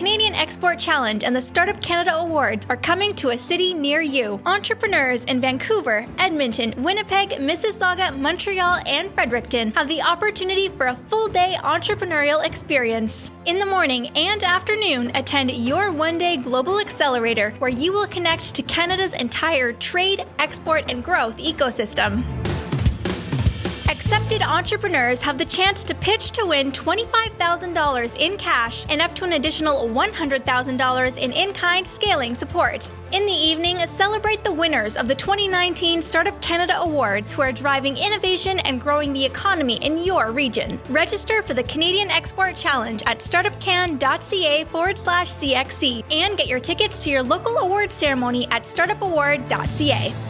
Canadian Export Challenge and the Startup Canada Awards are coming to a city near you. Entrepreneurs in Vancouver, Edmonton, Winnipeg, Mississauga, Montreal, and Fredericton have the opportunity for a full day entrepreneurial experience. In the morning and afternoon, attend your one day Global Accelerator, where you will connect to Canada's entire trade, export, and growth ecosystem. Accepted entrepreneurs have the chance to pitch to win $25,000 in cash and up to an additional $100,000 in in kind scaling support. In the evening, celebrate the winners of the 2019 Startup Canada Awards who are driving innovation and growing the economy in your region. Register for the Canadian Export Challenge at startupcan.ca forward slash CXC and get your tickets to your local award ceremony at startupaward.ca.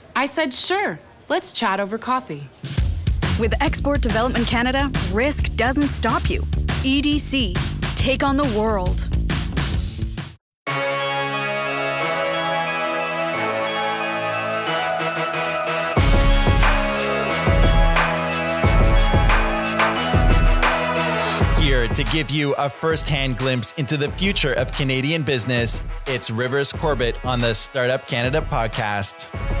I said, sure, let's chat over coffee. With Export Development Canada, risk doesn't stop you. EDC, take on the world. Here to give you a first hand glimpse into the future of Canadian business, it's Rivers Corbett on the Startup Canada podcast.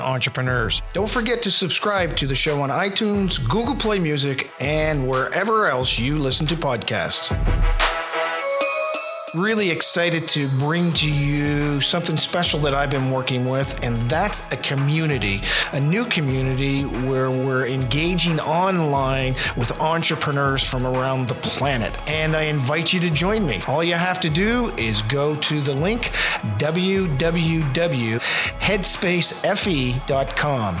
entrepreneurs. Don't forget to subscribe to the show on iTunes, Google Play Music, and wherever else you listen to podcasts really excited to bring to you something special that I've been working with, and that's a community, a new community where we're engaging online with entrepreneurs from around the planet. And I invite you to join me. All you have to do is go to the link www.headspacefe.com,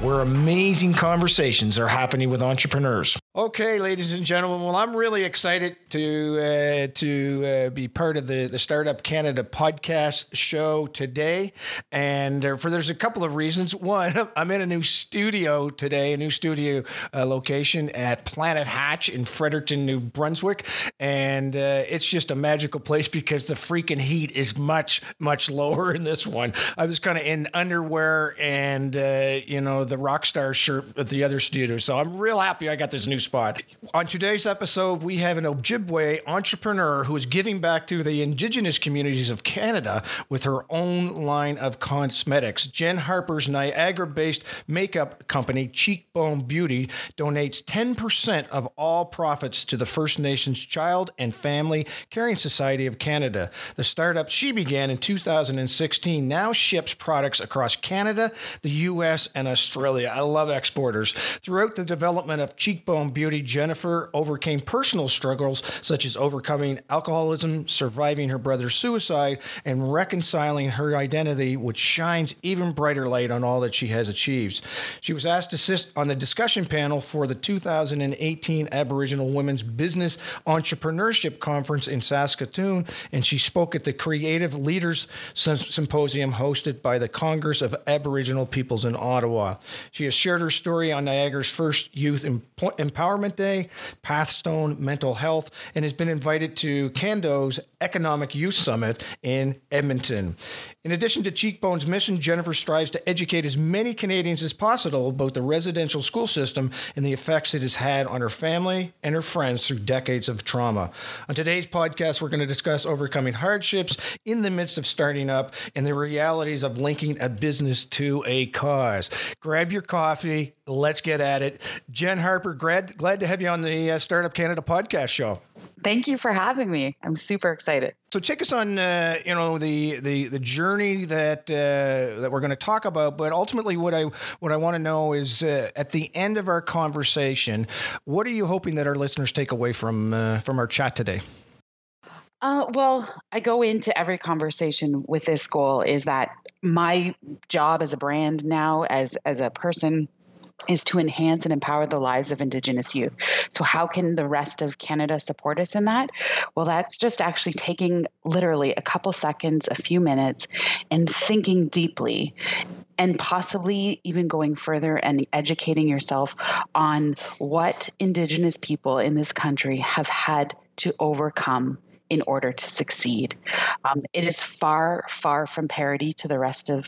where amazing conversations are happening with entrepreneurs. Okay, ladies and gentlemen, well, I'm really excited to uh, to uh, be part of the the Startup Canada podcast show today, and uh, for there's a couple of reasons. One, I'm in a new studio today, a new studio uh, location at Planet Hatch in Fredericton, New Brunswick, and uh, it's just a magical place because the freaking heat is much much lower in this one. I was kind of in underwear and uh, you know the rock star shirt at the other studio, so I'm real happy I got this new spot. On today's episode, we have an Ojibwe entrepreneur who is giving back to the Indigenous communities of Canada with her own line of cosmetics. Jen Harper's Niagara based makeup company, Cheekbone Beauty, donates 10% of all profits to the First Nations Child and Family Caring Society of Canada. The startup she began in 2016 now ships products across Canada, the US, and Australia. I love exporters. Throughout the development of Cheekbone Beauty, Jennifer overcame personal struggles such as overcoming alcoholism, surviving her brother's suicide, and reconciling her identity, which shines even brighter light on all that she has achieved. She was asked to sit on the discussion panel for the 2018 Aboriginal Women's Business Entrepreneurship Conference in Saskatoon, and she spoke at the Creative Leaders Symposium hosted by the Congress of Aboriginal Peoples in Ottawa. She has shared her story on Niagara's first youth empowerment Empowerment Day, Pathstone Mental Health, and has been invited to Cando's Economic Youth Summit in Edmonton. In addition to Cheekbone's mission, Jennifer strives to educate as many Canadians as possible about the residential school system and the effects it has had on her family and her friends through decades of trauma. On today's podcast, we're going to discuss overcoming hardships in the midst of starting up and the realities of linking a business to a cause. Grab your coffee. Let's get at it. Jen Harper, glad, glad to have you on the uh, Startup Canada podcast show. Thank you for having me. I'm super excited. So take us on, uh, you know, the the the journey that uh, that we're going to talk about. But ultimately, what I what I want to know is, uh, at the end of our conversation, what are you hoping that our listeners take away from uh, from our chat today? Uh, well, I go into every conversation with this goal: is that my job as a brand now, as as a person is to enhance and empower the lives of Indigenous youth. So, how can the rest of Canada support us in that? Well, that's just actually taking literally a couple seconds, a few minutes, and thinking deeply, and possibly even going further and educating yourself on what Indigenous people in this country have had to overcome in order to succeed. Um, it is far, far from parity to the rest of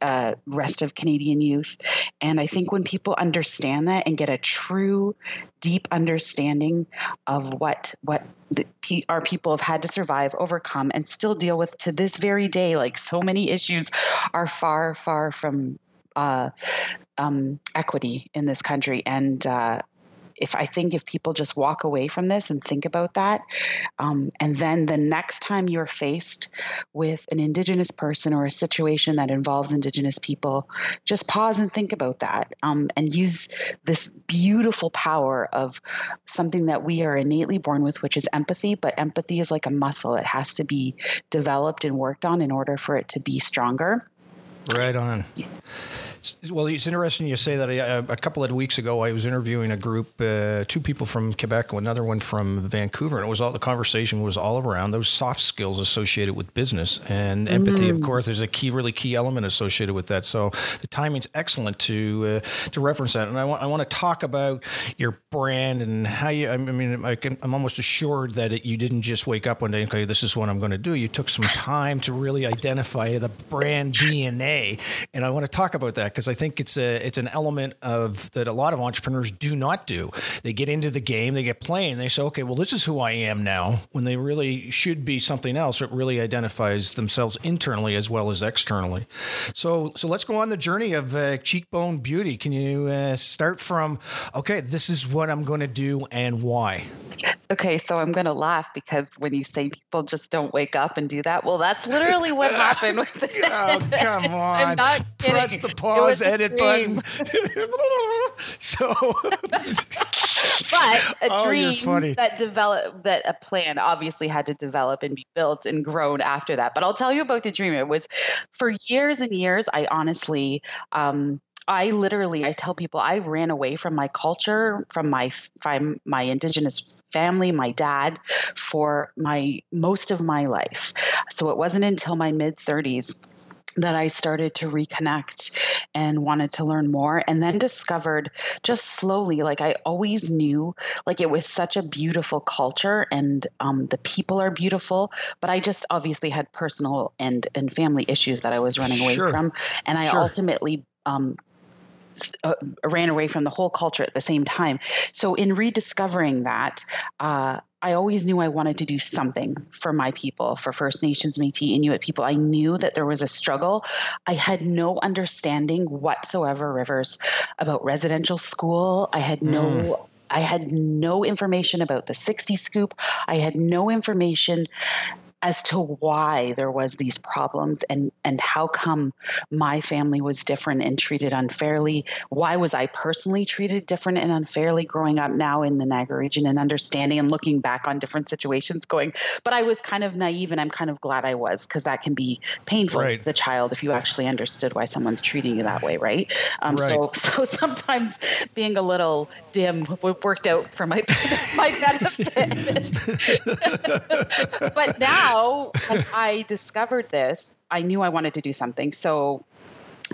uh, rest of Canadian youth, and I think when people understand that and get a true, deep understanding of what what the, our people have had to survive, overcome, and still deal with to this very day, like so many issues are far, far from uh, um, equity in this country, and uh, if I think if people just walk away from this and think about that, um, and then the next time you're faced with an Indigenous person or a situation that involves Indigenous people, just pause and think about that um, and use this beautiful power of something that we are innately born with, which is empathy. But empathy is like a muscle, it has to be developed and worked on in order for it to be stronger. Right on. Well, it's interesting you say that. Uh, a couple of weeks ago, I was interviewing a group, uh, two people from Quebec, another one from Vancouver, and it was all the conversation was all around those soft skills associated with business and empathy. Mm. Of course, there's a key, really key element associated with that. So the timing's excellent to uh, to reference that. And I want I want to talk about your brand and how you. I mean, I can, I'm almost assured that it, you didn't just wake up one day and say, "This is what I'm going to do." You took some time to really identify the brand DNA, and I want to talk about that because I think it's a it's an element of that a lot of entrepreneurs do not do. They get into the game, they get playing, they say, okay, well, this is who I am now. When they really should be something else. It really identifies themselves internally as well as externally. So so let's go on the journey of uh, cheekbone beauty. Can you uh, start from okay, this is what I'm going to do and why? Okay, so I'm going to laugh because when you say people just don't wake up and do that, well, that's literally what happened with it. oh, come on. I'm not kidding. Press the pause edit button. so, but a oh, dream that developed, that a plan obviously had to develop and be built and grown after that. But I'll tell you about the dream. It was for years and years. I honestly, um, I literally I tell people I ran away from my culture, from my from my indigenous family, my dad for my most of my life. So it wasn't until my mid 30s that I started to reconnect and wanted to learn more and then discovered just slowly like I always knew like it was such a beautiful culture and um, the people are beautiful but I just obviously had personal and and family issues that I was running away sure. from and I sure. ultimately um, uh, ran away from the whole culture at the same time. So, in rediscovering that, uh, I always knew I wanted to do something for my people, for First Nations, Métis, Inuit people. I knew that there was a struggle. I had no understanding whatsoever, Rivers, about residential school. I had no. Mm. I had no information about the 60 scoop. I had no information as to why there was these problems and and how come my family was different and treated unfairly why was i personally treated different and unfairly growing up now in the niagara region and understanding and looking back on different situations going but i was kind of naive and i'm kind of glad i was because that can be painful right. to the child if you actually understood why someone's treating you that way right, um, right. so so sometimes being a little dim worked out for my my benefit but now when I discovered this, I knew I wanted to do something. So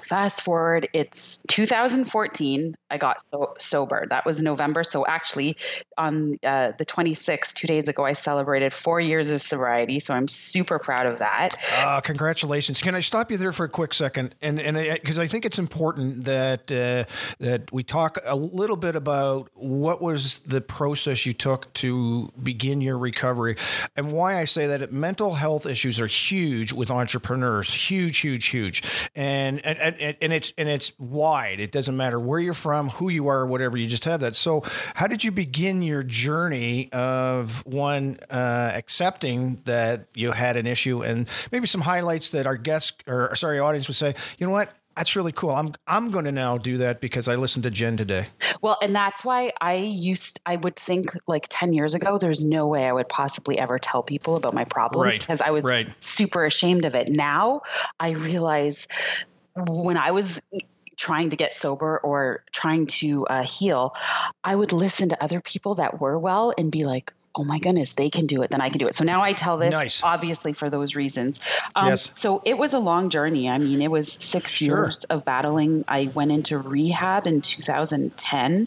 fast forward it's 2014 i got so sober. That was november. So actually on uh, the 26th two days ago i celebrated four years of sobriety. So i'm super proud of that. Uh, congratulations. Can i stop you there for a quick second? And and because I, I, think it's important that uh, that we talk a little bit about what was the process you took to begin your recovery and why i say that mental health issues are huge with entrepreneurs. Huge huge huge. And, and and, and it's and it's wide. It doesn't matter where you're from, who you are, whatever. You just have that. So, how did you begin your journey of one uh, accepting that you had an issue, and maybe some highlights that our guests or sorry, audience would say, you know what, that's really cool. I'm I'm going to now do that because I listened to Jen today. Well, and that's why I used I would think like 10 years ago there's no way I would possibly ever tell people about my problem right. because I was right. super ashamed of it. Now I realize when I was trying to get sober or trying to uh, heal, I would listen to other people that were well and be like, oh my goodness, they can do it, then I can do it. So now I tell this nice. obviously for those reasons. Um, yes. So it was a long journey. I mean, it was six sure. years of battling. I went into rehab in 2010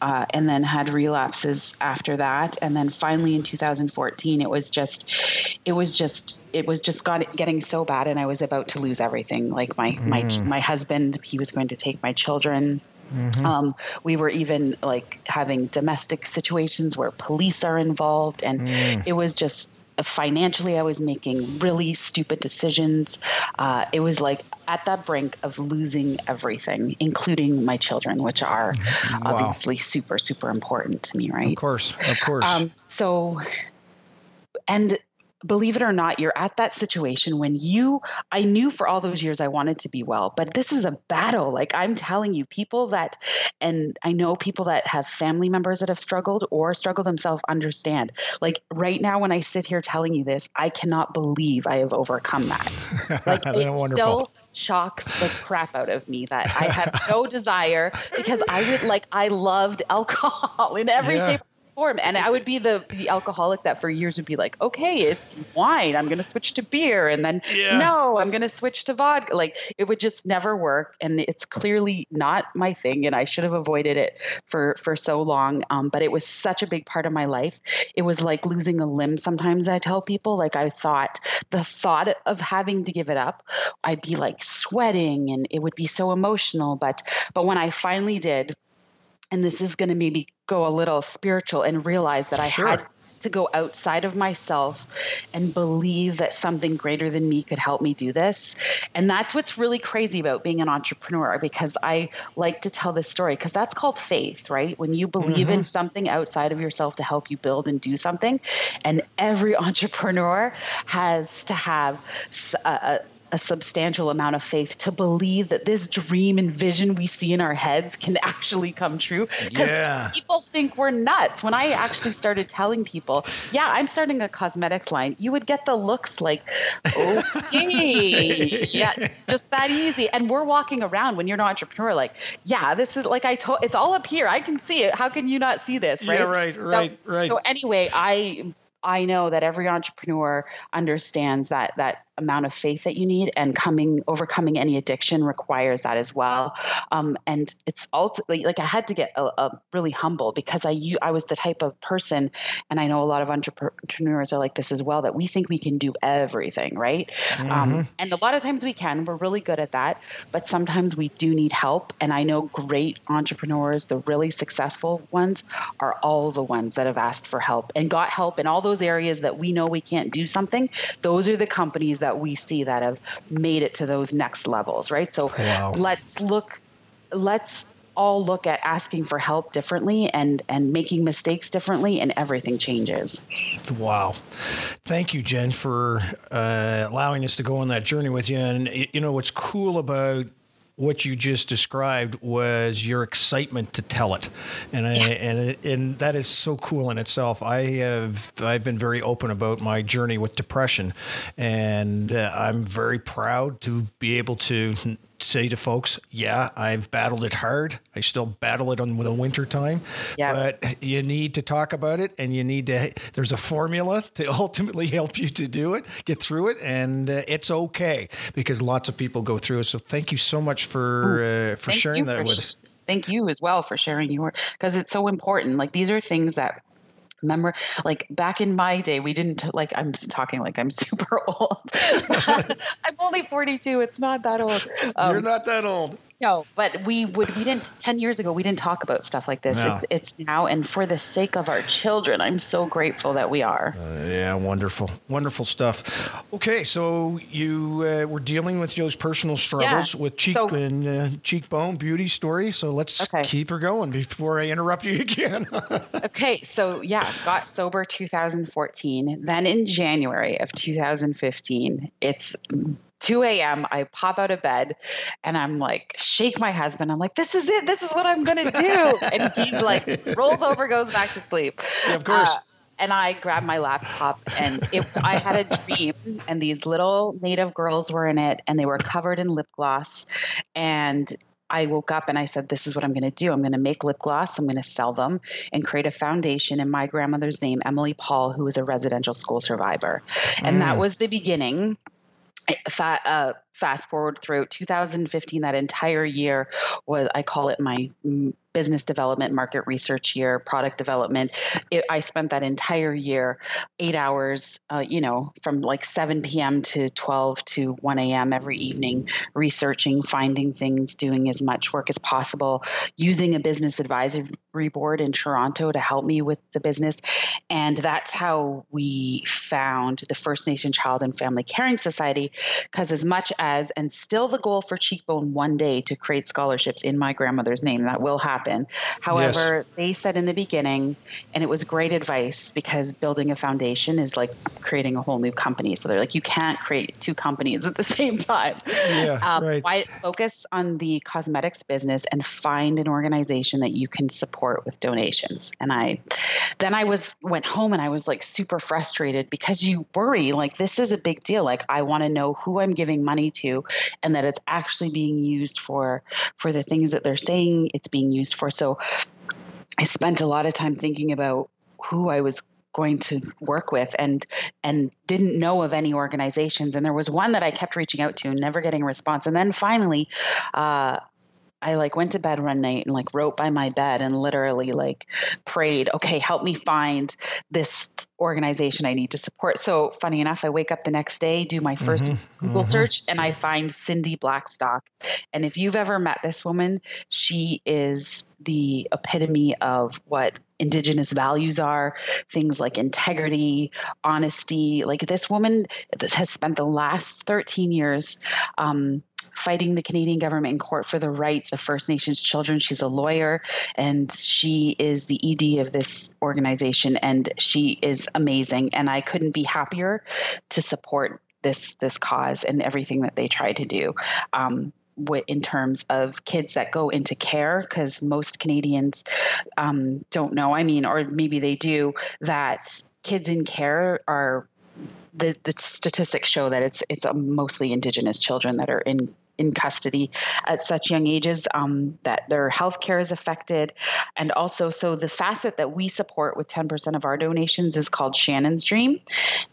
uh, and then had relapses after that. And then finally in 2014, it was just, it was just, it was just got, getting so bad and I was about to lose everything. Like my, mm. my, my husband, he was going to take my children. Mm-hmm. Um, we were even like having domestic situations where police are involved, and mm. it was just financially i was making really stupid decisions uh, it was like at that brink of losing everything including my children which are wow. obviously super super important to me right of course of course um, so and believe it or not, you're at that situation when you, I knew for all those years I wanted to be well, but this is a battle. Like I'm telling you, people that, and I know people that have family members that have struggled or struggle themselves understand. Like right now, when I sit here telling you this, I cannot believe I have overcome that. Like it still shocks the crap out of me that I have no desire because I would like, I loved alcohol in every yeah. shape form. And I would be the the alcoholic that for years would be like, okay, it's wine. I'm going to switch to beer, and then yeah. no, I'm going to switch to vodka. Like it would just never work, and it's clearly not my thing. And I should have avoided it for for so long. Um, but it was such a big part of my life. It was like losing a limb. Sometimes I tell people, like I thought the thought of having to give it up, I'd be like sweating, and it would be so emotional. But but when I finally did and this is going to maybe go a little spiritual and realize that I sure. had to go outside of myself and believe that something greater than me could help me do this. And that's what's really crazy about being an entrepreneur because I like to tell this story because that's called faith, right? When you believe mm-hmm. in something outside of yourself to help you build and do something. And every entrepreneur has to have a, a a substantial amount of faith to believe that this dream and vision we see in our heads can actually come true. Because yeah. people think we're nuts. When I actually started telling people, yeah, I'm starting a cosmetics line, you would get the looks like, okay, yeah, just that easy. And we're walking around when you're an entrepreneur, like, yeah, this is like I told, it's all up here. I can see it. How can you not see this? Right. Yeah, right, right, so, right. So anyway, I I know that every entrepreneur understands that that amount of faith that you need and coming overcoming any addiction requires that as well. Um, and it's ultimately like i had to get a, a really humble because i i was the type of person and i know a lot of entrepreneurs are like this as well that we think we can do everything right? Um, mm-hmm. um, and a lot of times we can we're really good at that but sometimes we do need help and i know great entrepreneurs the really successful ones are all the ones that have asked for help and got help in all those areas that we know we can't do something. Those are the companies that that we see that have made it to those next levels, right? So wow. let's look, let's all look at asking for help differently and and making mistakes differently and everything changes wow thank you jen for uh, allowing us to go on that journey with you and you know what's cool about what you just described was your excitement to tell it, and I, and and that is so cool in itself. I have I've been very open about my journey with depression, and uh, I'm very proud to be able to say to folks, yeah, I've battled it hard. I still battle it on the winter time. Yeah. But you need to talk about it and you need to, there's a formula to ultimately help you to do it, get through it. And uh, it's okay because lots of people go through it. So thank you so much for, uh, for sharing that for with us. Thank you as well for sharing your, because it's so important. Like these are things that Remember, like back in my day, we didn't like. I'm talking like I'm super old. I'm only 42. It's not that old. Um, You're not that old. No, but we would we didn't ten years ago we didn't talk about stuff like this. No. It's it's now and for the sake of our children, I'm so grateful that we are. Uh, yeah, wonderful, wonderful stuff. Okay, so you uh, were dealing with those personal struggles yeah. with cheek so, and uh, cheekbone beauty story. So let's okay. keep her going before I interrupt you again. okay, so yeah, got sober 2014. Then in January of 2015, it's 2 a.m. I pop out of bed and I'm like, shake my husband. I'm like, this is it. This is what I'm going to do. and he's like, rolls over, goes back to sleep. Yeah, of course. Uh, and I grabbed my laptop and it, I had a dream and these little native girls were in it and they were covered in lip gloss and I woke up and I said, This is what I'm going to do. I'm going to make lip gloss. I'm going to sell them and create a foundation in my grandmother's name, Emily Paul, who was a residential school survivor. And mm. that was the beginning. Fa- uh, fast forward through 2015, that entire year was, I call it my business development, market research year, product development. It, I spent that entire year, eight hours, uh, you know, from like 7 p.m. to 12 to 1 a.m. every evening, researching, finding things, doing as much work as possible, using a business advisory board in Toronto to help me with the business. And that's how we found the First Nation Child and Family Caring Society, because as much as, and still the goal for Cheekbone one day to create scholarships in my grandmother's name, that will happen happen. However, yes. they said in the beginning, and it was great advice because building a foundation is like creating a whole new company. So they're like, you can't create two companies at the same time. Yeah, um, right. Why focus on the cosmetics business and find an organization that you can support with donations? And I, then I was went home and I was like super frustrated because you worry like this is a big deal. Like I want to know who I'm giving money to, and that it's actually being used for for the things that they're saying it's being used for. So I spent a lot of time thinking about who I was going to work with and and didn't know of any organizations and there was one that I kept reaching out to and never getting a response and then finally uh, I like went to bed one night and like wrote by my bed and literally like prayed, okay, help me find this organization I need to support. So funny enough, I wake up the next day, do my 1st mm-hmm, Google mm-hmm. search, and I find Cindy Blackstock. And if you've ever met this woman, she is the epitome of what indigenous values are things like integrity honesty like this woman has spent the last 13 years um, fighting the Canadian government in court for the rights of First Nations children. She's a lawyer and she is the ED of this organization and she is amazing. And I couldn't be happier to support this this cause and everything that they try to do. Um, in terms of kids that go into care, because most Canadians um, don't know. I mean, or maybe they do, that kids in care are the, the statistics show that it's it's mostly Indigenous children that are in in custody at such young ages um, that their health care is affected. And also, so the facet that we support with 10% of our donations is called Shannon's Dream.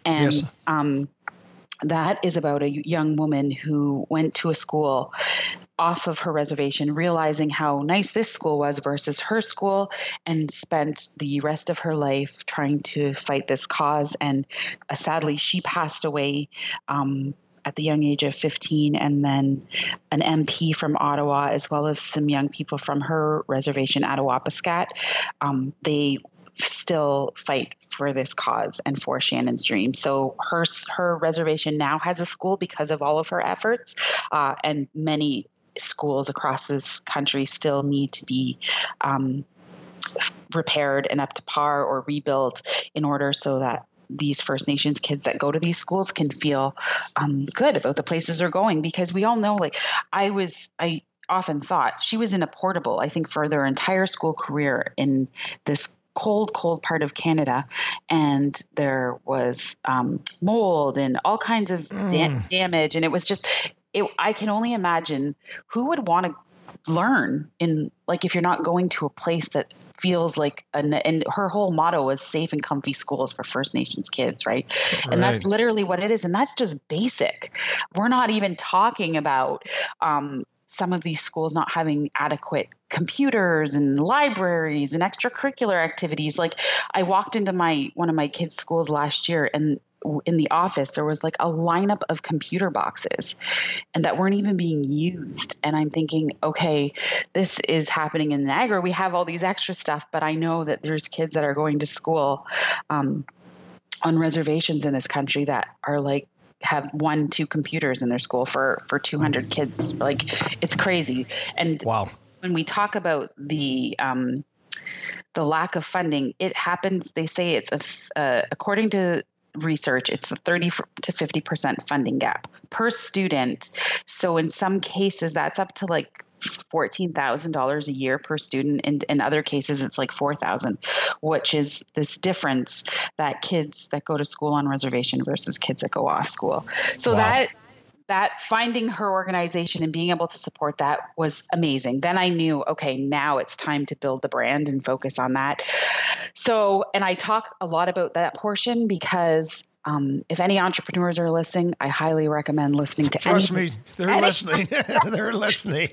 And yes. um, that is about a young woman who went to a school off of her reservation, realizing how nice this school was versus her school, and spent the rest of her life trying to fight this cause. And uh, sadly, she passed away um, at the young age of 15, and then an MP from Ottawa, as well as some young people from her reservation, Attawapiskat. Um, they still fight for this cause and for Shannon's dream. So her her reservation now has a school because of all of her efforts, uh, and many schools across this country still need to be. Um, repaired and up to par or rebuilt in order so that these First Nations kids that go to these schools can feel um, good about the places they're going because we all know, like, I was, I often thought she was in a portable, I think, for their entire school career in this cold, cold part of Canada, and there was um, mold and all kinds of da- mm. damage, and it was just it, I can only imagine who would want to learn in like if you're not going to a place that feels like an, and her whole motto was safe and comfy schools for first nations kids right? right and that's literally what it is and that's just basic. We're not even talking about um, some of these schools not having adequate computers and libraries and extracurricular activities. Like i walked into my one of my kids schools last year and in the office there was like a lineup of computer boxes and that weren't even being used and i'm thinking okay this is happening in niagara we have all these extra stuff but i know that there's kids that are going to school um, on reservations in this country that are like have one two computers in their school for for 200 kids. Like it's crazy. And wow. when we talk about the um, the lack of funding it happens they say it's a uh, according to research, it's a 30 to 50% funding gap per student. So in some cases, that's up to like $14,000 a year per student. And in other cases, it's like 4,000, which is this difference that kids that go to school on reservation versus kids that go off school. So wow. that that finding her organization and being able to support that was amazing. Then I knew, okay, now it's time to build the brand and focus on that. So, and I talk a lot about that portion because um, if any entrepreneurs are listening, I highly recommend listening to. Trust anything, me, they're listening. they're listening.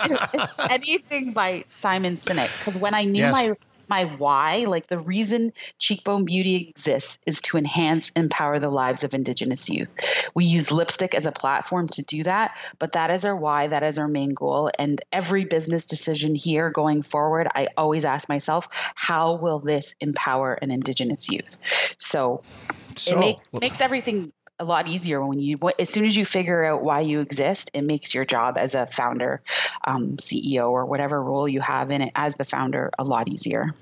anything by Simon Sinek, because when I knew yes. my my why, like the reason Cheekbone Beauty exists is to enhance empower the lives of Indigenous youth. We use lipstick as a platform to do that, but that is our why, that is our main goal. And every business decision here going forward, I always ask myself, how will this empower an Indigenous youth? So, so it makes, makes everything a lot easier when you as soon as you figure out why you exist it makes your job as a founder um, ceo or whatever role you have in it as the founder a lot easier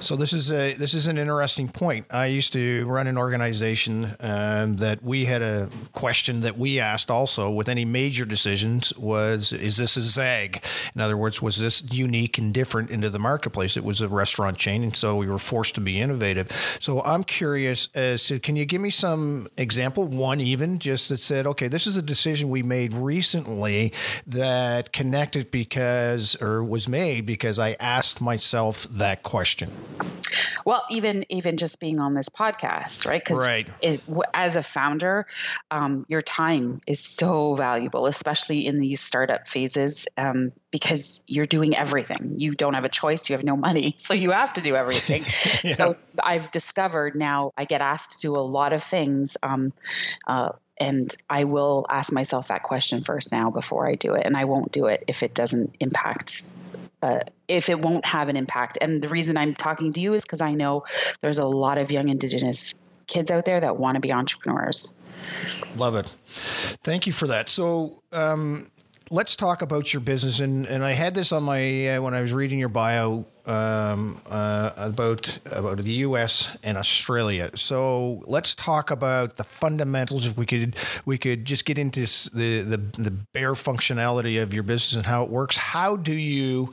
so this is a this is an interesting point. I used to run an organization um, that we had a question that we asked also with any major decisions was is this a zag? In other words, was this unique and different into the marketplace? It was a restaurant chain, and so we were forced to be innovative. So I'm curious as to can you give me some example one even just that said okay this is a decision we made recently that connected because or was made because I asked myself that question. Well, even even just being on this podcast, right? Because right. as a founder, um, your time is so valuable, especially in these startup phases, um, because you're doing everything. You don't have a choice. You have no money, so you have to do everything. yeah. So I've discovered now I get asked to do a lot of things. Um, uh, and I will ask myself that question first now before I do it. And I won't do it if it doesn't impact uh, if it won't have an impact. And the reason I'm talking to you is because I know there's a lot of young Indigenous kids out there that want to be entrepreneurs. Love it. Thank you for that. So, um, let's talk about your business. And, and I had this on my, uh, when I was reading your bio um, uh, about about the U.S. and Australia. So let's talk about the fundamentals. If we could, we could just get into the the, the bare functionality of your business and how it works. How do you,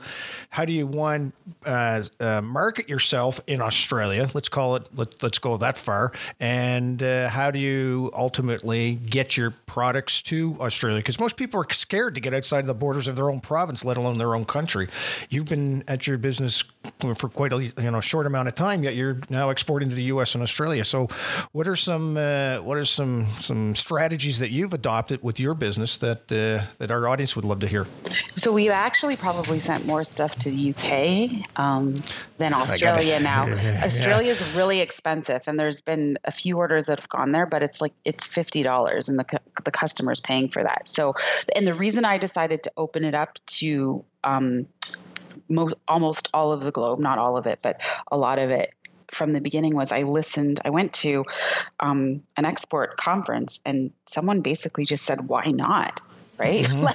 how do you one uh, uh, market yourself in Australia? Let's call it. Let, let's go that far. And uh, how do you ultimately get your products to Australia? Because most people are scared to get outside of the borders of their own province, let alone their own country. You've been at your business for quite a you know short amount of time. Yet you're now exporting to the U.S. and Australia. So, what are some uh, what are some some strategies that you've adopted with your business that uh, that our audience would love to hear? So we actually probably sent more stuff to the UK um, than Australia now. Australia is yeah. really expensive, and there's been a few orders that have gone there, but it's like it's fifty dollars, and the the customer's paying for that. So, and the reason I decided to open it up to um, mo- almost all of the globe, not all of it, but a lot of it from the beginning was I listened. I went to um, an export conference, and someone basically just said, "Why not?" Right? Mm-hmm.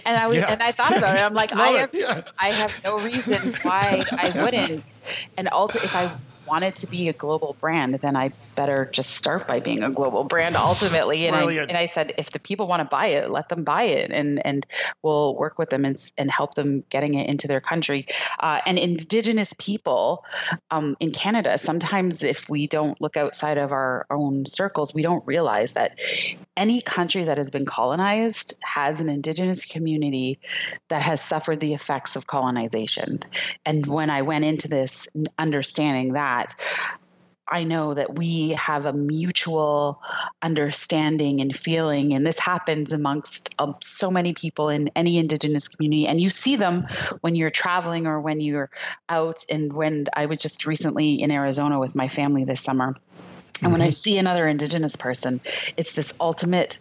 and I was, yeah. and I thought about it. I'm like, I have, yeah. I have no reason why I wouldn't. And also, if I wanted to be a global brand, then I better just start by being a global brand ultimately. And I and I said, if the people want to buy it, let them buy it, and and we'll work with them and and help them getting it into their country. Uh, and Indigenous people um, in Canada, sometimes if we don't look outside of our own circles, we don't realize that any country that has been colonized has an indigenous community that has suffered the effects of colonization. And when I went into this understanding that, I know that we have a mutual understanding and feeling, and this happens amongst uh, so many people in any Indigenous community. And you see them when you're traveling or when you're out. And when I was just recently in Arizona with my family this summer, and when I mm-hmm. see another Indigenous person, it's this ultimate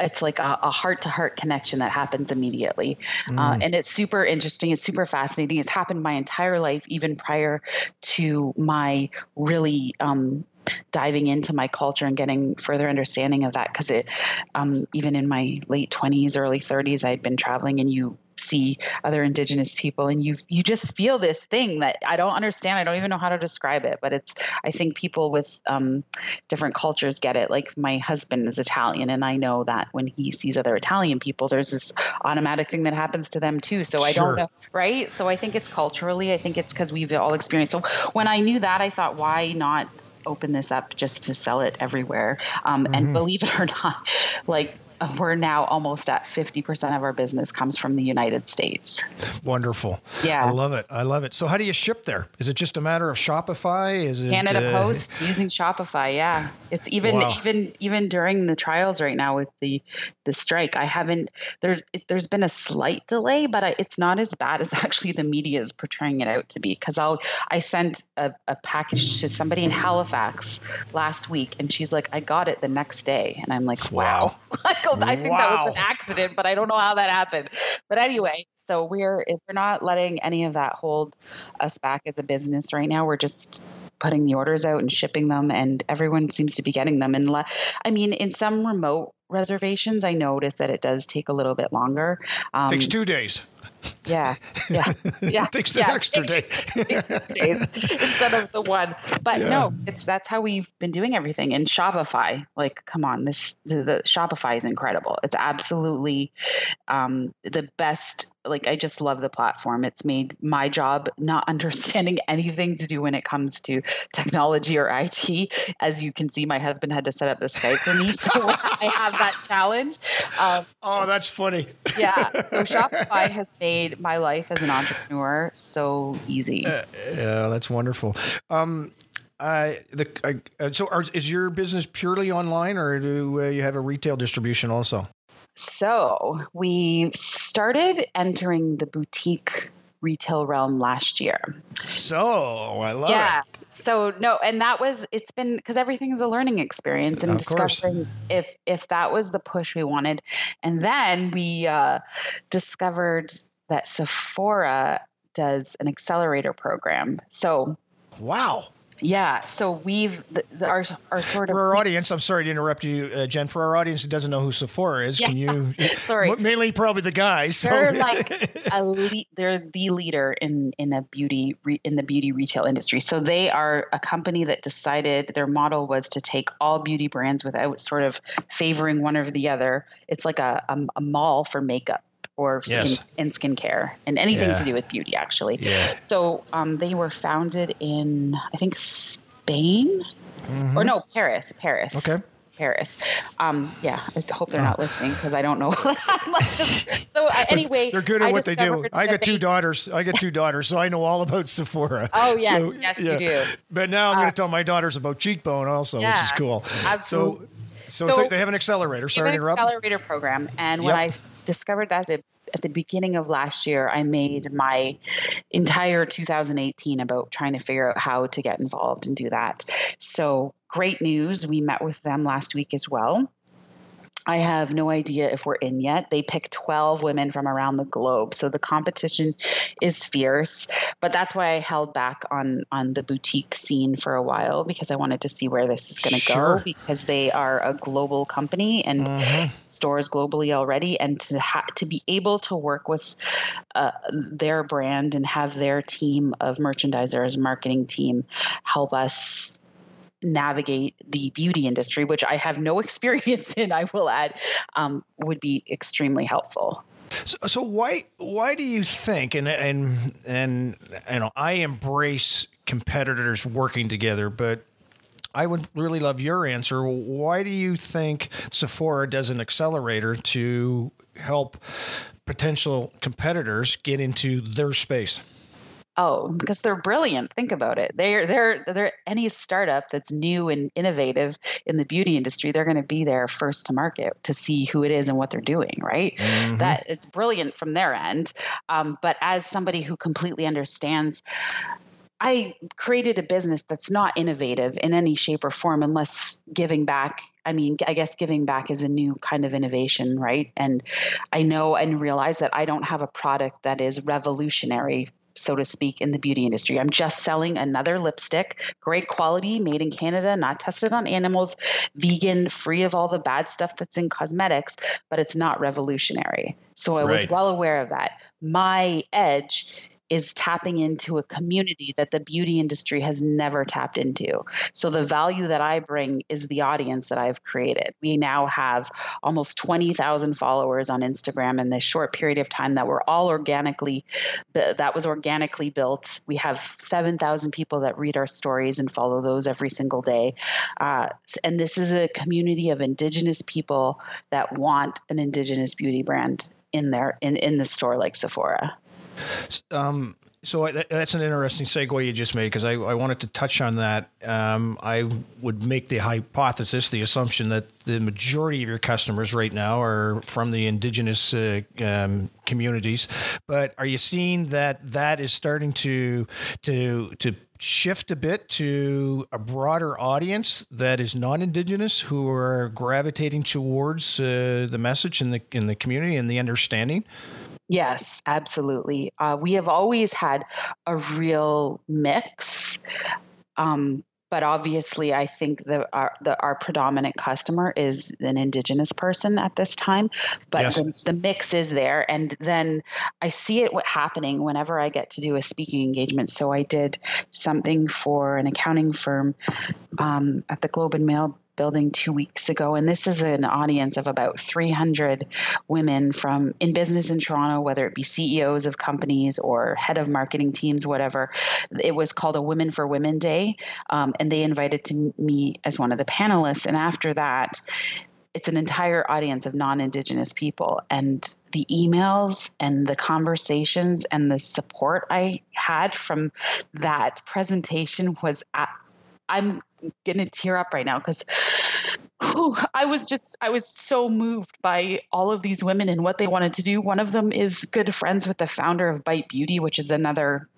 it's like a heart to heart connection that happens immediately. Uh, mm. Uh, and it's super interesting. It's super fascinating. It's happened my entire life, even prior to my really um, diving into my culture and getting further understanding of that because it um, even in my late 20s early 30s i'd been traveling and you see other indigenous people and you you just feel this thing that I don't understand I don't even know how to describe it but it's I think people with um, different cultures get it like my husband is Italian and I know that when he sees other Italian people there's this automatic thing that happens to them too so I sure. don't know right so I think it's culturally I think it's because we've all experienced so when I knew that I thought why not open this up just to sell it everywhere. Um, mm-hmm. And believe it or not, like we're now almost at 50% of our business comes from the United States. Wonderful. Yeah. I love it. I love it. So how do you ship there? Is it just a matter of Shopify? Is it Canada uh, Post using Shopify? Yeah. It's even wow. even even during the trials right now with the the strike, I haven't there there's been a slight delay, but I, it's not as bad as actually the media is portraying it out to be cuz I'll I sent a, a package to somebody in Halifax last week and she's like I got it the next day and I'm like wow. wow. I think wow. that was an accident, but I don't know how that happened. But anyway, so we're we're not letting any of that hold us back as a business right now. We're just putting the orders out and shipping them, and everyone seems to be getting them. And le- I mean, in some remote reservations, I notice that it does take a little bit longer. Um, Takes two days. Yeah, yeah, yeah. it takes the yeah, extra day. days instead of the one. But yeah. no, it's that's how we've been doing everything. And Shopify, like, come on, this the, the Shopify is incredible. It's absolutely um, the best like I just love the platform. It's made my job not understanding anything to do when it comes to technology or IT. As you can see, my husband had to set up the Skype for me, so I have that challenge. Um, oh, that's funny. yeah. So Shopify has made my life as an entrepreneur so easy. Uh, yeah, that's wonderful. Um, uh, the uh, so are, is your business purely online, or do uh, you have a retail distribution also? So we started entering the boutique retail realm last year. So I love yeah. it. So no, and that was it's been because everything is a learning experience and of discovering course. if if that was the push we wanted, and then we uh, discovered that Sephora does an accelerator program. So wow yeah, so we've the, the, our our sort of for our audience. I'm sorry to interrupt you, uh, Jen. For our audience who doesn't know who Sephora is, yeah. can you? sorry, mainly probably the guys. So. They're like a le- they're the leader in in a beauty re- in the beauty retail industry. So they are a company that decided their model was to take all beauty brands without sort of favoring one over the other. It's like a a, a mall for makeup or skin yes. and skincare and anything yeah. to do with beauty actually. Yeah. So um, they were founded in I think Spain mm-hmm. or no Paris, Paris. Okay. Paris. Um, yeah, I hope they're not listening because I don't know. Just so uh, anyway. They're good at I what they do. I got two they, daughters. I got two daughters, so I know all about Sephora. Oh yeah, so, yes yeah. you do. But now I'm uh, going to tell my daughters about cheekbone also, yeah, which is cool. Absolutely. So, so, so, they have an accelerator. Sorry to interrupt. Accelerator program, and when yep. I discovered that at the beginning of last year, I made my entire 2018 about trying to figure out how to get involved and do that. So, great news. We met with them last week as well. I have no idea if we're in yet. They pick 12 women from around the globe. So the competition is fierce, but that's why I held back on on the boutique scene for a while because I wanted to see where this is going to sure. go because they are a global company and mm-hmm. Stores globally already and to ha- to be able to work with uh, their brand and have their team of merchandisers, marketing team help us navigate the beauty industry, which I have no experience in, I will add, um, would be extremely helpful. So, so why why do you think and and and you know I embrace competitors working together, but I would really love your answer. Why do you think Sephora does an accelerator to help potential competitors get into their space? Oh, because they're brilliant. Think about it. They're they're they're any startup that's new and innovative in the beauty industry, they're going to be there first to market to see who it is and what they're doing. Right. Mm-hmm. That it's brilliant from their end. Um, but as somebody who completely understands I created a business that's not innovative in any shape or form unless giving back. I mean, I guess giving back is a new kind of innovation, right? And I know and realize that I don't have a product that is revolutionary so to speak, in the beauty industry. I'm just selling another lipstick, great quality, made in Canada, not tested on animals, vegan, free of all the bad stuff that's in cosmetics, but it's not revolutionary. So I right. was well aware of that. My edge is tapping into a community that the beauty industry has never tapped into. So the value that I bring is the audience that I've created. We now have almost 20,000 followers on Instagram in this short period of time that were all organically that was organically built. We have 7,000 people that read our stories and follow those every single day. Uh, and this is a community of indigenous people that want an indigenous beauty brand in their in in the store like Sephora. Um, so that's an interesting segue you just made because I, I, wanted to touch on that. Um, I would make the hypothesis, the assumption that the majority of your customers right now are from the indigenous uh, um, communities. But are you seeing that that is starting to to to shift a bit to a broader audience that is non-indigenous who are gravitating towards uh, the message in the in the community and the understanding? Yes, absolutely. Uh, we have always had a real mix. Um, but obviously, I think that our, the, our predominant customer is an Indigenous person at this time. But yes. the, the, mix is there, and then I see it what happening whenever I get to do a speaking engagement. So I did something for an accounting firm um, at the Globe and Mail building two weeks ago, and this is an audience of about 300 women from in business in Toronto, whether it be CEOs of companies or head of marketing teams, whatever. It was called a Women for Women Day, um, and they invited to me as one of the panelists. And after that, it's an entire audience of non-indigenous people and the emails and the conversations and the support i had from that presentation was at, i'm gonna tear up right now because I was just I was so moved by all of these women and what they wanted to do. One of them is good friends with the founder of Bite Beauty, which is another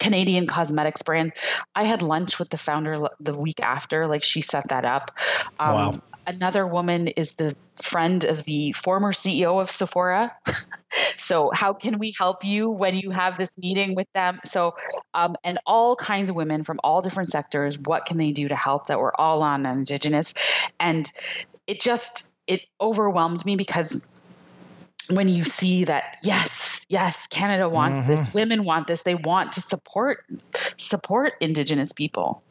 Canadian cosmetics brand. I had lunch with the founder the week after, like she set that up. Um, wow. Another woman is the friend of the former CEO of Sephora. so, how can we help you when you have this meeting with them? So, um, and all kinds of women from all different sectors. What can they do to help? That we're all on Indigenous, and it just it overwhelmed me because when you see that yes yes canada wants mm-hmm. this women want this they want to support support indigenous people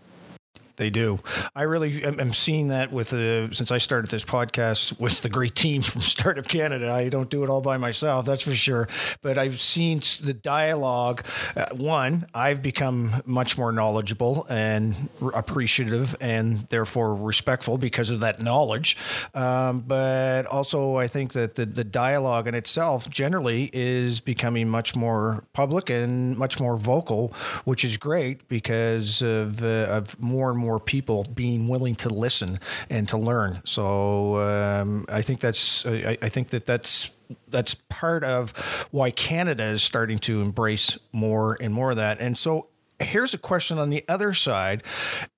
they do. I really am seeing that with the since I started this podcast with the great team from Startup Canada. I don't do it all by myself, that's for sure. But I've seen the dialogue. Uh, one, I've become much more knowledgeable and appreciative, and therefore respectful because of that knowledge. Um, but also, I think that the, the dialogue in itself generally is becoming much more public and much more vocal, which is great because of, uh, of more and more people being willing to listen and to learn. So um, I think that's I, I think that that's that's part of why Canada is starting to embrace more and more of that. And so here's a question on the other side: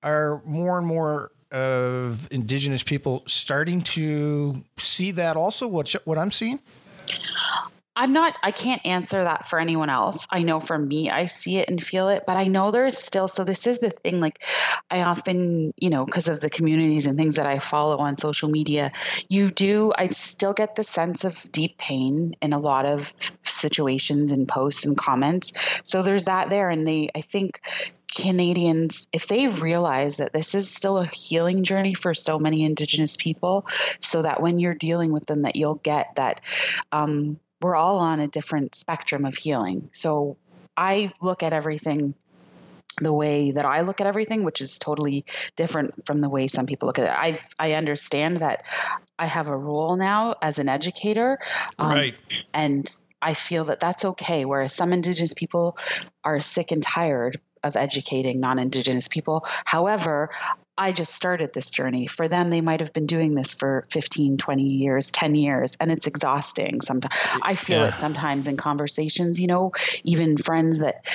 Are more and more of Indigenous people starting to see that also? What what I'm seeing? I'm not, I can't answer that for anyone else. I know for me, I see it and feel it, but I know there's still, so this is the thing. Like, I often, you know, because of the communities and things that I follow on social media, you do, I still get the sense of deep pain in a lot of situations and posts and comments. So there's that there. And they, I think, Canadians, if they realize that this is still a healing journey for so many Indigenous people, so that when you're dealing with them, that you'll get that um, we're all on a different spectrum of healing. So I look at everything the way that I look at everything, which is totally different from the way some people look at it. I I understand that I have a role now as an educator, um, right? And I feel that that's okay. Whereas some Indigenous people are sick and tired of educating non-Indigenous people. However, I just started this journey. For them, they might have been doing this for 15, 20 years, 10 years, and it's exhausting sometimes. I feel yeah. it sometimes in conversations, you know, even friends that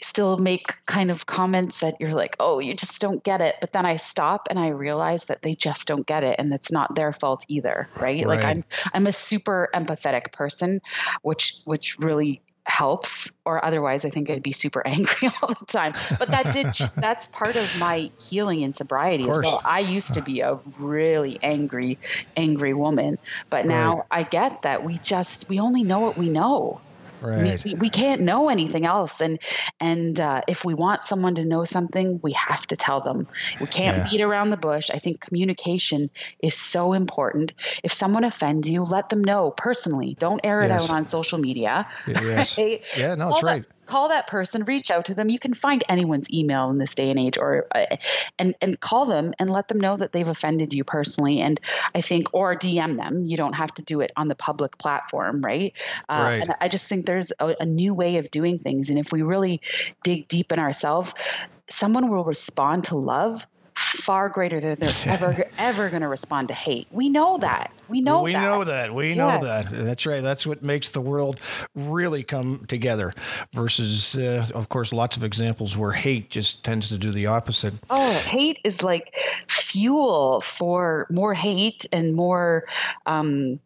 still make kind of comments that you're like, oh, you just don't get it. But then I stop and I realize that they just don't get it and it's not their fault either. Right. right. Like I'm I'm a super empathetic person, which which really helps or otherwise i think i'd be super angry all the time. But that did that's part of my healing and sobriety as well. I used to be a really angry angry woman but now right. i get that we just we only know what we know Right. We, we, can't know anything else, and and uh, if we want someone to know something, we have to tell them. We can't yeah. beat around the bush. I think communication is so important. If someone offends you, let them know personally. Don't air it yes. out on social media. Yes. Right? Yeah. No, that's right call that person, reach out to them. You can find anyone's email in this day and age, or uh, and and call them and let them know that they've offended you personally. And I think, or DM them. You don't have to do it on the public platform, right? Uh, right. And I just think there's a, a new way of doing things, and if we really dig deep in ourselves, someone will respond to love far greater than they're ever ever going to respond to hate. We know that. We know we that. know that. We know that. That's right. That's what makes the world really come together. Versus, uh, of course, lots of examples where hate just tends to do the opposite. Oh, hate is like fuel for more hate and more. Um,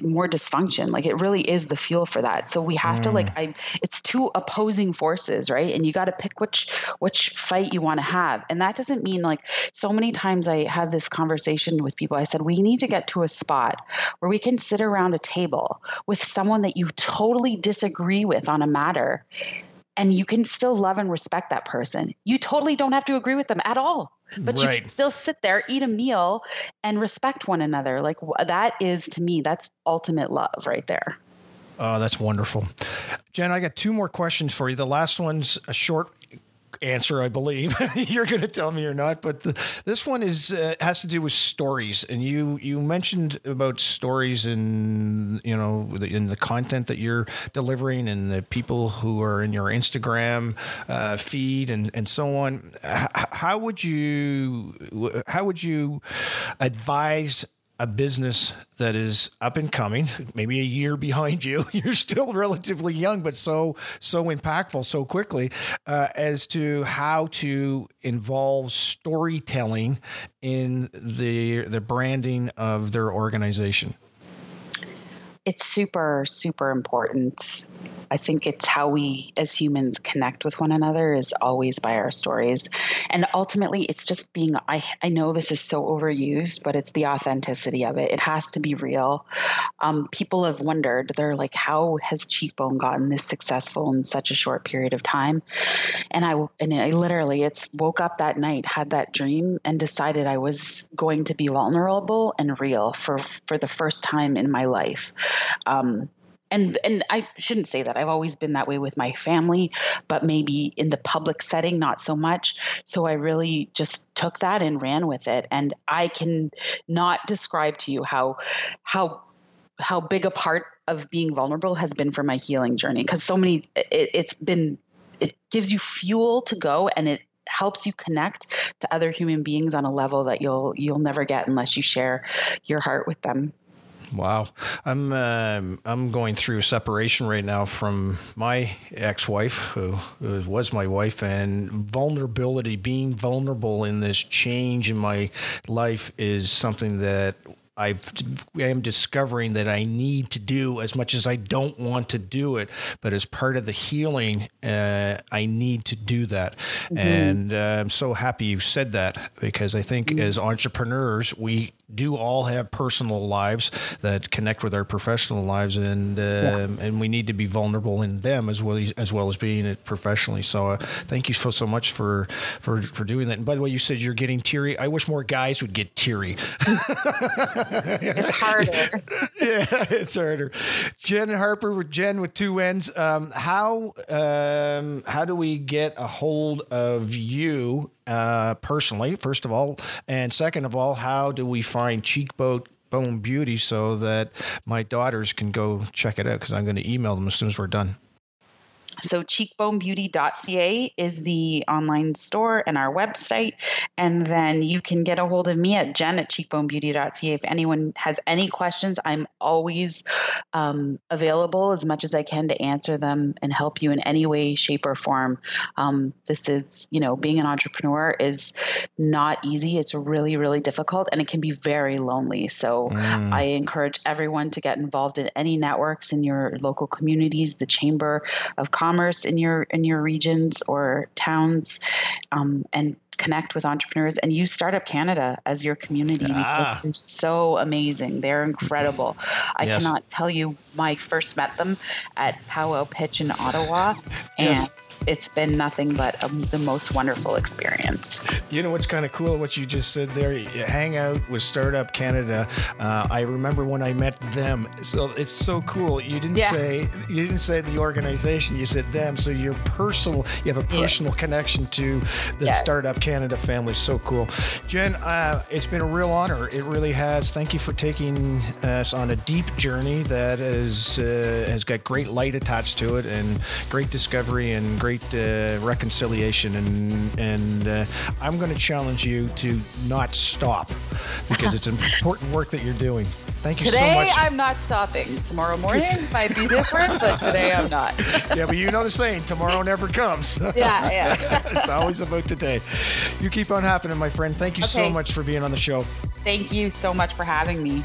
more dysfunction like it really is the fuel for that so we have mm. to like mm. i it's two opposing forces right and you got to pick which which fight you want to have and that doesn't mean like so many times i have this conversation with people i said we need to get to a spot where we can sit around a table with someone that you totally disagree with on a matter and you can still love and respect that person. You totally don't have to agree with them at all, but right. you can still sit there, eat a meal, and respect one another. Like that is to me, that's ultimate love right there. Oh, that's wonderful. Jen, I got two more questions for you. The last one's a short answer, I believe. You're going to tell me or not, but the, this one is uh, has to do with stories, and you you mentioned about stories and you know in the content that you're delivering and the people who are in your Instagram uh, feed and and so on. How would you how would you advise a business that is up and coming, maybe a year behind you. You're still relatively young, but so so impactful so quickly uh, as to how to involve storytelling in the the branding of their organization it's super super important. I think it's how we as humans connect with one another is always by our stories. And ultimately it's just being i i know this is so overused but it's the authenticity of it. It has to be real. Um, people have wondered they're like how has cheekbone gotten this successful in such a short period of time? And i and i literally it's woke up that night had that dream and decided i was going to be vulnerable and real for for the first time in my life um, and and I shouldn't say that. I've always been that way with my family, but maybe in the public setting not so much. So I really just took that and ran with it. And I can not describe to you how how how big a part of being vulnerable has been for my healing journey because so many it, it's been it gives you fuel to go and it helps you connect to other human beings on a level that you'll you'll never get unless you share your heart with them. Wow, I'm um, I'm going through separation right now from my ex-wife, who, who was my wife, and vulnerability, being vulnerable in this change in my life, is something that I've, I am discovering that I need to do as much as I don't want to do it, but as part of the healing, uh, I need to do that. Mm-hmm. And uh, I'm so happy you said that because I think mm-hmm. as entrepreneurs, we do all have personal lives that connect with our professional lives, and uh, yeah. and we need to be vulnerable in them as well as, as well as being it professionally. So uh, thank you so so much for for for doing that. And by the way, you said you're getting teary. I wish more guys would get teary. it's harder. yeah, it's harder. Jen Harper with Jen with two N's. Um, how um, how do we get a hold of you uh, personally? First of all, and second of all, how do we find Cheekbone Bone Beauty so that my daughters can go check it out? Because I'm going to email them as soon as we're done. So, cheekbonebeauty.ca is the online store and our website. And then you can get a hold of me at jen at cheekbonebeauty.ca. If anyone has any questions, I'm always um, available as much as I can to answer them and help you in any way, shape, or form. Um, this is, you know, being an entrepreneur is not easy. It's really, really difficult and it can be very lonely. So, mm. I encourage everyone to get involved in any networks in your local communities, the Chamber of Commerce commerce in your in your regions or towns, um, and connect with entrepreneurs and use Startup Canada as your community ah. because they're so amazing. They're incredible. I yes. cannot tell you. My first met them at Powwow Pitch in Ottawa, and yes it's been nothing but a, the most wonderful experience. You know what's kind of cool? What you just said there. You hang out with Startup Canada. Uh, I remember when I met them. So it's so cool. You didn't yeah. say you didn't say the organization. You said them. So you're personal. You have a personal yeah. connection to the yeah. Startup Canada family. So cool, Jen. Uh, it's been a real honor. It really has. Thank you for taking us on a deep journey that is uh, has got great light attached to it and great discovery and great great uh, reconciliation, and and uh, I'm going to challenge you to not stop because it's important work that you're doing. Thank you today, so much. Today I'm not stopping. Tomorrow morning might be different, but today I'm not. yeah, but you know the saying, tomorrow never comes. yeah, yeah. it's always about today. You keep on happening, my friend. Thank you okay. so much for being on the show. Thank you so much for having me.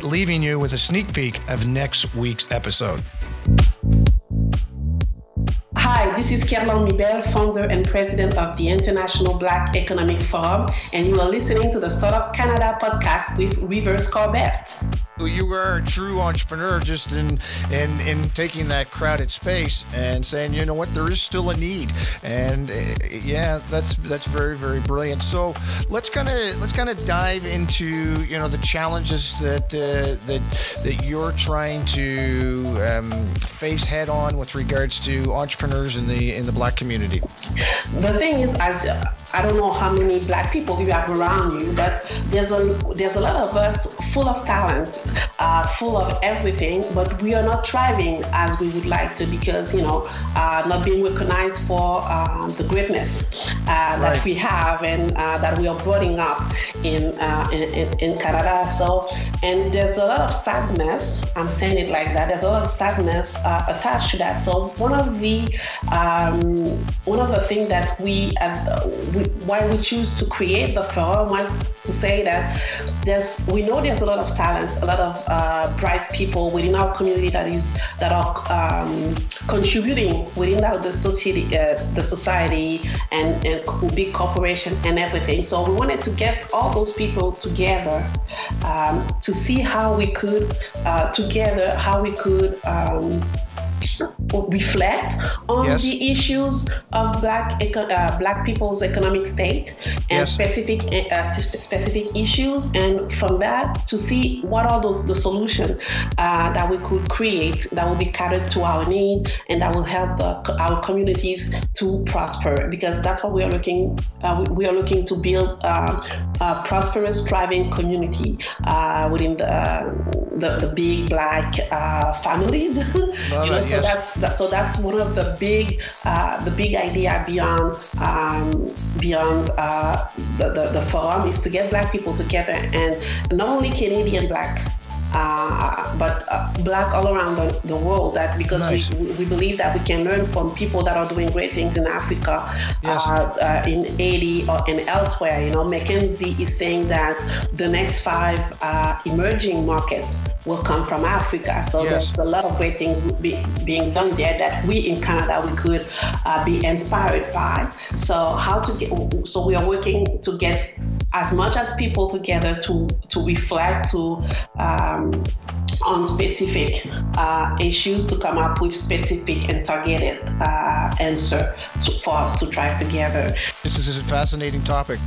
leaving you with a sneak peek of next week's episode. Hi, this is Kerlande Mibel, founder and president of the International Black Economic Forum, and you are listening to the Startup Canada podcast with Rivers Corbett. You are a true entrepreneur just in, in in taking that crowded space and saying, you know what, there is still a need, and uh, yeah, that's that's very very brilliant. So let's kind of let's kind of dive into you know the challenges that uh, that that you're trying to um, face head on with regards to entrepreneurs in the in the black community. The thing is, as I don't know how many black people you have around you, but there's a there's a lot of us full of talent, uh, full of everything, but we are not thriving as we would like to because you know uh, not being recognized for uh, the greatness uh, right. that we have and uh, that we are bringing up in, uh, in, in Canada. So and there's a lot of sadness. I'm saying it like that. There's a lot of sadness attached to that. So one of the um, one of the things that we, we why we choose to create the forum was to say that there's we know there's a lot of talents, a lot of uh, bright people within our community that is that are um, contributing within our, the society, uh, the society, and, and big corporation and everything. So we wanted to get all those people together um, to see how we could uh, together how we could. Um, reflect on yes. the issues of black uh, black people's economic state and yes. specific uh, specific issues and from that to see what are those the solutions uh, that we could create that will be catered to our need and that will help the, our communities to prosper because that's what we are looking uh, we are looking to build um, a prosperous thriving community uh, within the, the, the big black uh, families you know, so that's that, so that's one of the big uh, the big idea beyond um, beyond uh, the, the, the forum is to get black people together and not only Canadian black uh, but uh, black all around the, the world. That because nice. we, we believe that we can learn from people that are doing great things in Africa, yes. uh, uh in Haiti, or and elsewhere. You know, McKinsey is saying that the next five uh, emerging markets will come from Africa. So yes. there's a lot of great things be, being done there that we in Canada we could uh, be inspired by. So how to get? So we are working to get as much as people together to to reflect to um, on specific uh, issues to come up with specific and targeted uh, answer to, for us to drive together. This is a fascinating topic.